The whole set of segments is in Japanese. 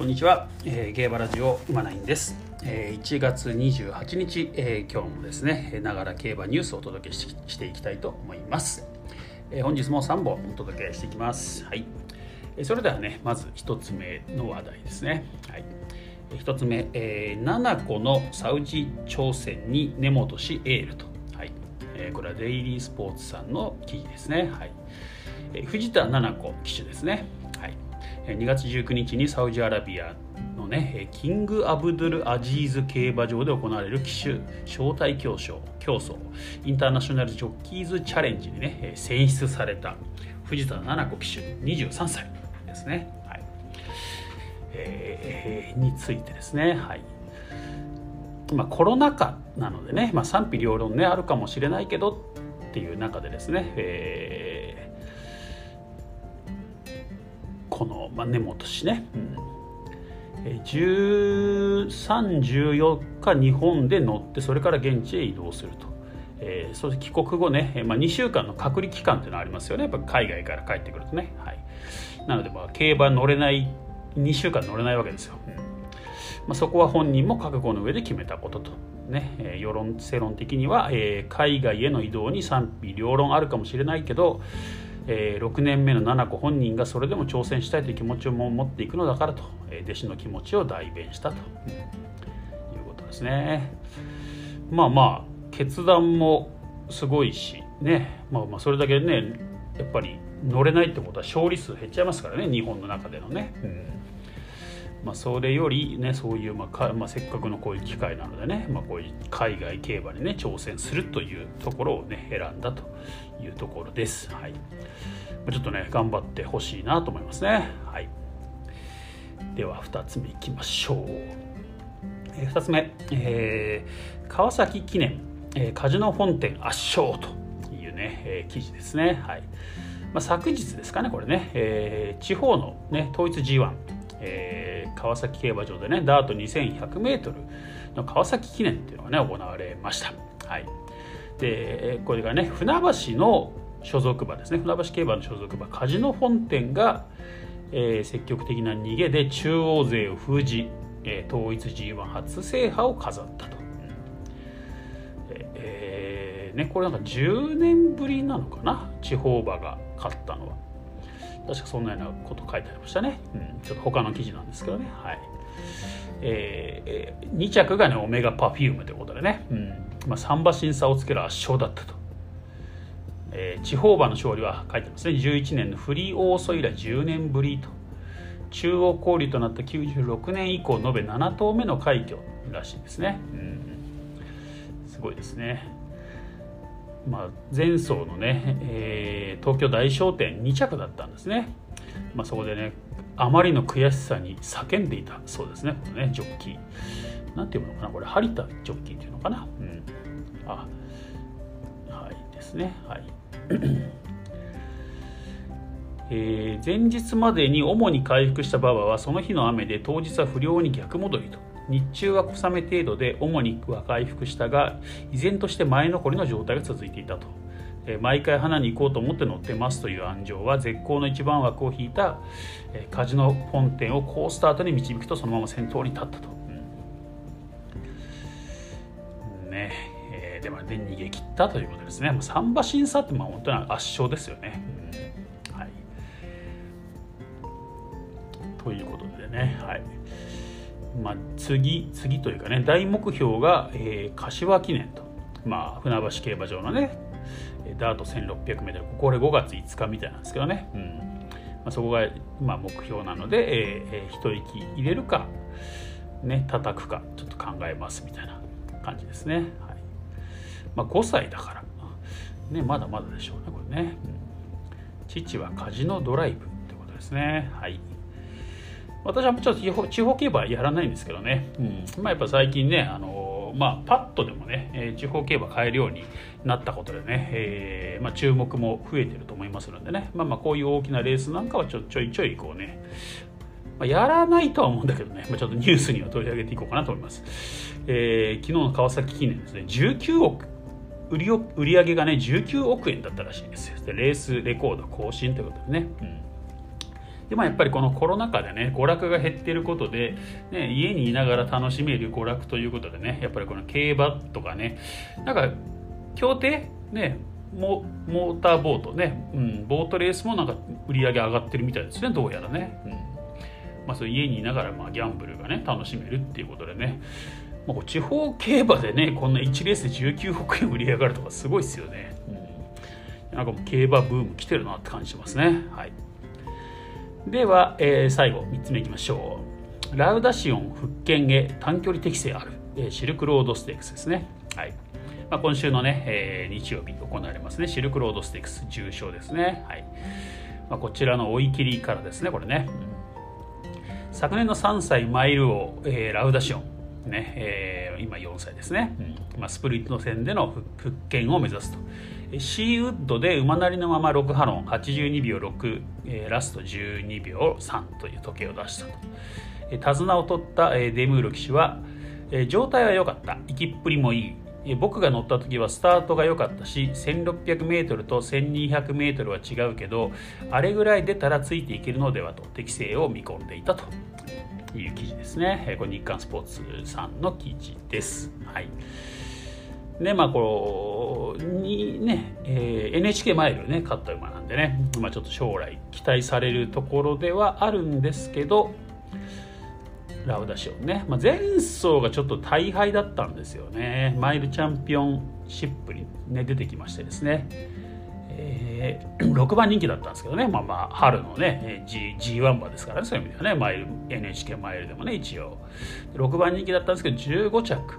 こんにちは、えー、ゲーバラジオ馬ナインです、えー、1月28日、えー、今日もですねながら競馬ニュースをお届けししていきたいと思います、えー、本日も3本お届けしていきます。はい。えーそれではねまず1つ目の話題ですね。はい。えー1つ目、えー、7個のサウジ挑戦に根本氏エールと。はい、えーこれはデイリースポーツさんの記事ですね。はい。えー藤田七子騎手ですね。2月19日にサウジアラビアのねキング・アブドゥル・アジーズ競馬場で行われる騎手招待競走競走インターナショナルジョッキーズチャレンジにね選出された藤田七子騎手23歳ですね。はいえーについてですね。はいまあ、コロナ禍なのでね、まあ、賛否両論ねあるかもしれないけどっていう中でですね、えーこの、まあ、根本氏ね、うん。13、14日日本で乗ってそれから現地へ移動すると。えーそして帰国後ね、まあ、2週間の隔離期間っていうのはありますよね。やっぱ海外から帰ってくるとね、はい、なのでまあ競馬乗れない2週間乗れないわけですよ、うん。まあ、そこは本人も覚悟の上で決めたことと、ね。世論世論的には、えー海外への移動に賛否両論あるかもしれないけど、え6年目の七子本人がそれでも挑戦したいという気持ちを持っていくのだからと、え弟子の気持ちを代弁したと、いうことですね。まあまあ決断もすごいしね、まあ、まあそれだけねやっぱり乗れないってことは勝利数減っちゃいますからね日本の中でのね。うんまあ、それよりねそういう、まあまあ、せっかくのこういう機会なのでね、まあ、こういう海外競馬にね挑戦するというところをね選んだというところです。はい、ちょっとね頑張ってほしいなと思いますね。はい、では2つ目いきましょう。えー2つ目、えー川崎記念、えーカジノ本店圧勝というね、えー記事ですね。はいまあ、昨日ですかね、これね、えー地方の、ね、統一 G1、えー川崎競馬場でね、ダート 2100m の川崎記念っていうのがね、行われました。はい、で、これがね、船橋の所属馬ですね、船橋競馬の所属馬、カジノ本店が、えー積極的な逃げで中央勢を封じ、えー統一 G1 初制覇を飾ったと。えーね、これなんか10年ぶりなのかな？地方馬が勝ったのは。確かそんなようなこと書いてありましたね、うん、ちょっと他の記事なんですけどね。はい。えー2着がねオメガパフュームということでね、うん。まあ、3馬審査をつける圧勝だったと、えー地方馬の勝利は書いてますね。11年のフリーオーソ以来10年ぶりと。中央交流となった96年以降延べ7頭目の快挙らしいですね、うん。すごいですね。まあ、前走のね、えー東京大商店2着だったんですね。まあ、そこでね、あまりの悔しさに叫んでいたそうですね、このねジョッキー。なんていうのかな、これ、張田ジョッキーっていうのかな。うん、あはいですね。はい。えー前日までに主に回復した馬場はその日の雨で当日は不良に逆戻りと日中は小雨程度で主には回復したが依然として前残りの状態が続いていたと、毎回花に行こうと思って乗ってますという安城は絶好の一番枠を引いた、カジノ本店を好スタートに導くとそのまま先頭に立ったと、うん。ね。えでもで逃げ切ったということですね。もう3馬審査ってまあ本当に圧勝ですよね、うん。はい。ということでね、はい。まあ、次次というかね大目標が、えー柏記念と、まあ、船橋競馬場のねダート 1600m これ5月5日みたいなんですけどね、うん。まあ、そこが、まあ、目標なので、えーえ一息入れるか、ね、叩くかちょっと考えますみたいな感じですね、はい。まあ、5歳だから、ね、まだまだでしょうねこれね、うん。父はカジノドライブってことですね。はい。私はちょっと地方競馬やらないんですけどね、うん。まあ、やっぱ最近ね、あのまあ、パッとでもね、えー地方競馬買えるようになったことでね、えーまあ、注目も増えてると思いますのでね、まあ、まあこういう大きなレースなんかはちょちょいちょいこうね、まあ、やらないとは思うんだけどね、まあ、ちょっとニュースには取り上げていこうかなと思います。えー昨日の川崎記念ですね、19億売りお売り上げがね19億円だったらしいんですよ。でレースレコード更新ということでね、うんでまあ、やっぱりこのコロナ禍でね娯楽が減っていることで、ね、家にいながら楽しめる娯楽ということでねやっぱりこの競馬とかねなんか競艇ねモモーターボートね、うん、ボートレースもなんか売り上げ上がってるみたいですねどうやらね、うん。まあ、そう家にいながらまあギャンブルがね楽しめるっていうことでね、まあ、地方競馬でねこんな1レースで19億円売り上がるとかすごいですよね、うん、なんかもう競馬ブーム来てるなって感じしますね。はいでは、えー、最後3つ目いきましょう。ラウダシオン復権へ短距離適性ある、えー、シルクロードステークスですね。はい。まあ、今週のね、えー、日曜日行われますね。シルクロードステークス重賞ですね。はい、まあ、こちらの追い切りからですねこれね、昨年の3歳マイル王、えー、ラウダシオン。ねえー、今4歳ですね、うん。まあ、スプリット戦での復権を目指すとシーウッドで馬なりのまま6ハロン82秒6、えー、ラスト12秒3という時計を出したと、えー、手綱を取った、えー、デムーロ騎手は、えー、状態は良かった。行きっぷりもいい。僕が乗った時はスタートが良かったし 1600m と 1200m は違うけどあれぐらい出たらついていけるのではと適性を見込んでいたと。いう記事ですね。これ日刊スポーツさんの記事です。はい。でまあこうにね、えー、NHK マイルね勝った馬なんでね、まあ、ちょっと将来期待されるところではあるんですけどラウダシオンね、まあ、前走がちょっと大敗だったんですよね。マイルチャンピオンシップに、ね、出てきましてですね、えー、6番人気だったんですけどね、まあまあ、春のね、G、G1 馬ですからね、そういう意味ではね、マイル NHK マイルでもね、一応、6番人気だったんですけど、15着、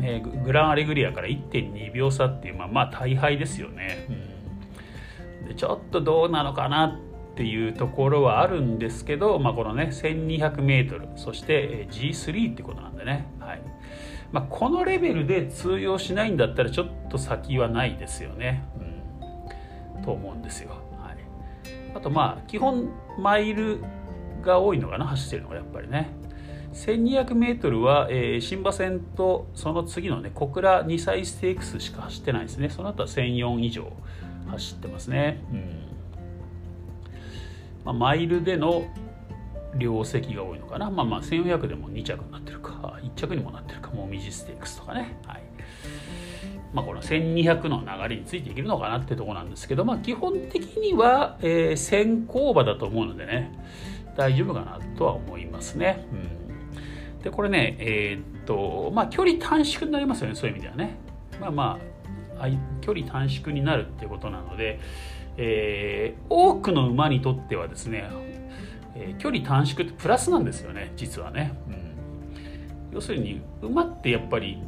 ね、グランアレグリアから1.2秒差っていう、まあ、まあ大敗ですよね、うん、で。ちょっとどうなのかなっていうところはあるんですけど、まあ、このね 1200m そして G3 ってことなんでね、はい。まあ、このレベルで通用しないんだったらちょっと先はないですよね、うん、と思うんですよ、はい、あとまあ基本マイルが多いのかな走ってるのがやっぱりね 1200m は、えー、新馬戦とその次のね小倉2歳ステークスしか走ってないですね。その後は1004以上走ってますね、うん。まあ、マイルでの量席が多いのかな、まあ、まあ1400でも2着になってるか。1着にもなってるか。もみじステークスとかね、はい。まあ、この1200の流れについていけるのかなってとこなんですけど、まあ、基本的には、えー、先行馬だと思うのでね大丈夫かなとは思いますね、うん、でこれねえー、っとまあ距離短縮になりますよねそういう意味ではね。まあまあ距離短縮になるっていうことなのでえー、多くの馬にとってはですね、えー、距離短縮ってプラスなんですよね実はね、うん、要するに馬ってやっぱり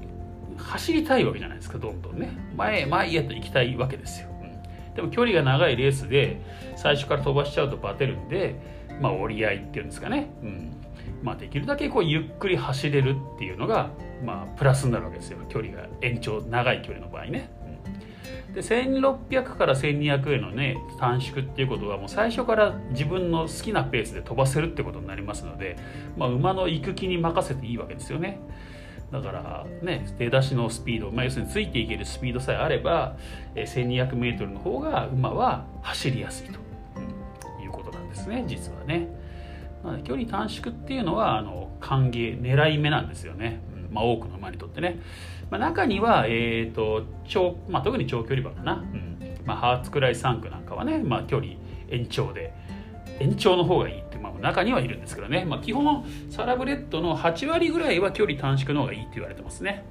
走りたいわけじゃないですかどんどんね。前へ前へと行きたいわけですよ、うん、でも距離が長いレースで最初から飛ばしちゃうとバテるんでまあ折り合いっていうんですかね、うん。まあ、できるだけこうゆっくり走れるっていうのが、まあ、プラスになるわけですよ。距離が延長長い距離の場合ね。で1600から1200へのね短縮っていうことはもう最初から自分の好きなペースで飛ばせるってことになりますので、まあ、馬の行く気に任せていいわけですよね。だからね出だしのスピード、まあ、要するについていけるスピードさえあれば 1200m の方が馬は走りやすいと、いうことなんですね実はね。まあ、距離短縮っていうのはあの歓迎狙い目なんですよね、うん。まあ、多くの馬にとってね。まあ、中には、えーと長まあ、特に長距離馬かな、うん。まあ、ハーツクライ3区なんかはね、まあ、距離延長で延長の方がいいって、まあ、中にはいるんですけどね、まあ、基本サラブレッドの8割ぐらいは距離短縮の方がいいって言われてますね、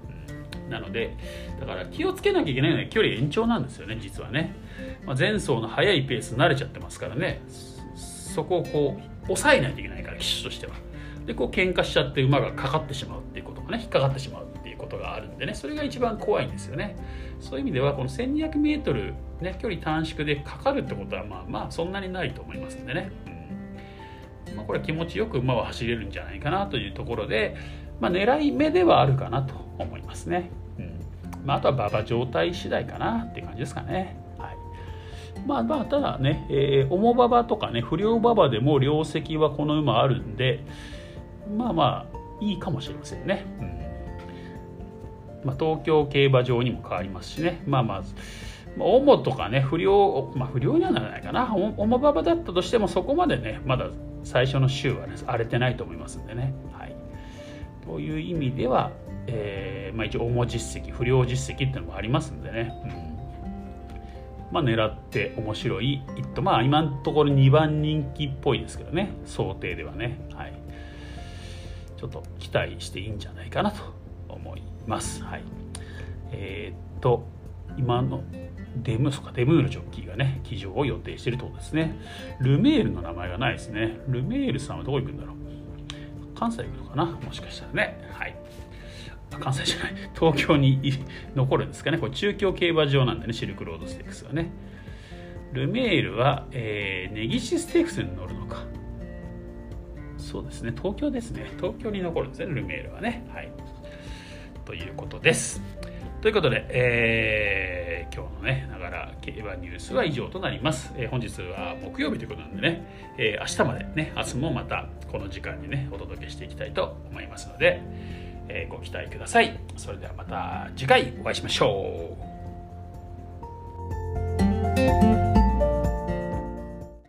うん、なのでだから気をつけなきゃいけないのは距離延長なんですよね実はね、まあ、前走の速いペース慣れちゃってますからね。そこをこう抑えないといけない騎手としては。でこう喧嘩しちゃって馬がかかってしまうっていうことがね引っかかってしまうっていうことがあるんでね。それが一番怖いんですよね。そういう意味ではこの 1200m、ね、距離短縮でかかるってことはまあまあそんなにないと思いますんでね、うん。まあ、これは気持ちよく馬は走れるんじゃないかなというところで、まあ、狙い目ではあるかなと思いますね、うん。まあ、あとは馬場状態次第かなっていう感じですかね。まあまあただね、えー、重馬場とかね不良馬場でも両席はこの馬あるんでまあまあいいかもしれませんね。うんまあ、東京競馬場にも変わりますしね、まあまあ、重とかね不良、まあ、不良にはならないかな重馬場だったとしてもそこまでねまだ最初の週はね荒れてないと思いますんでね。はい、という意味では、えーまあ、一応重実績不良実績っていうのもありますんでね。うんまあ、狙って面白い一頭まあ今のところ2番人気っぽいですけどね想定ではね、はい、ちょっと期待していいんじゃないかなと思います。はい、えー、っと今のデムそかデムールジョッキーがね騎乗を予定しているところですね。ルメールの名前がないですね。ルメールさんはどこ行くんだろう。関西行くのかな？もしかしたらね。はい。関西じゃない。東京に残るんですかね。これ中京競馬場なんでね。シルクロードステークスはね。ルメールは、えー、ネギシステークスに乗るのか。そうですね。東京ですね。東京に残るんですね。ルメールはね。はい。ということです。ということで、えー、今日のねながら競馬ニュースは以上となります、えー、本日は木曜日ということなんでね、えー、明日までね明日もまたこの時間にねお届けしていきたいと思いますので、えご期待ください。それではまた次回お会いしましょう。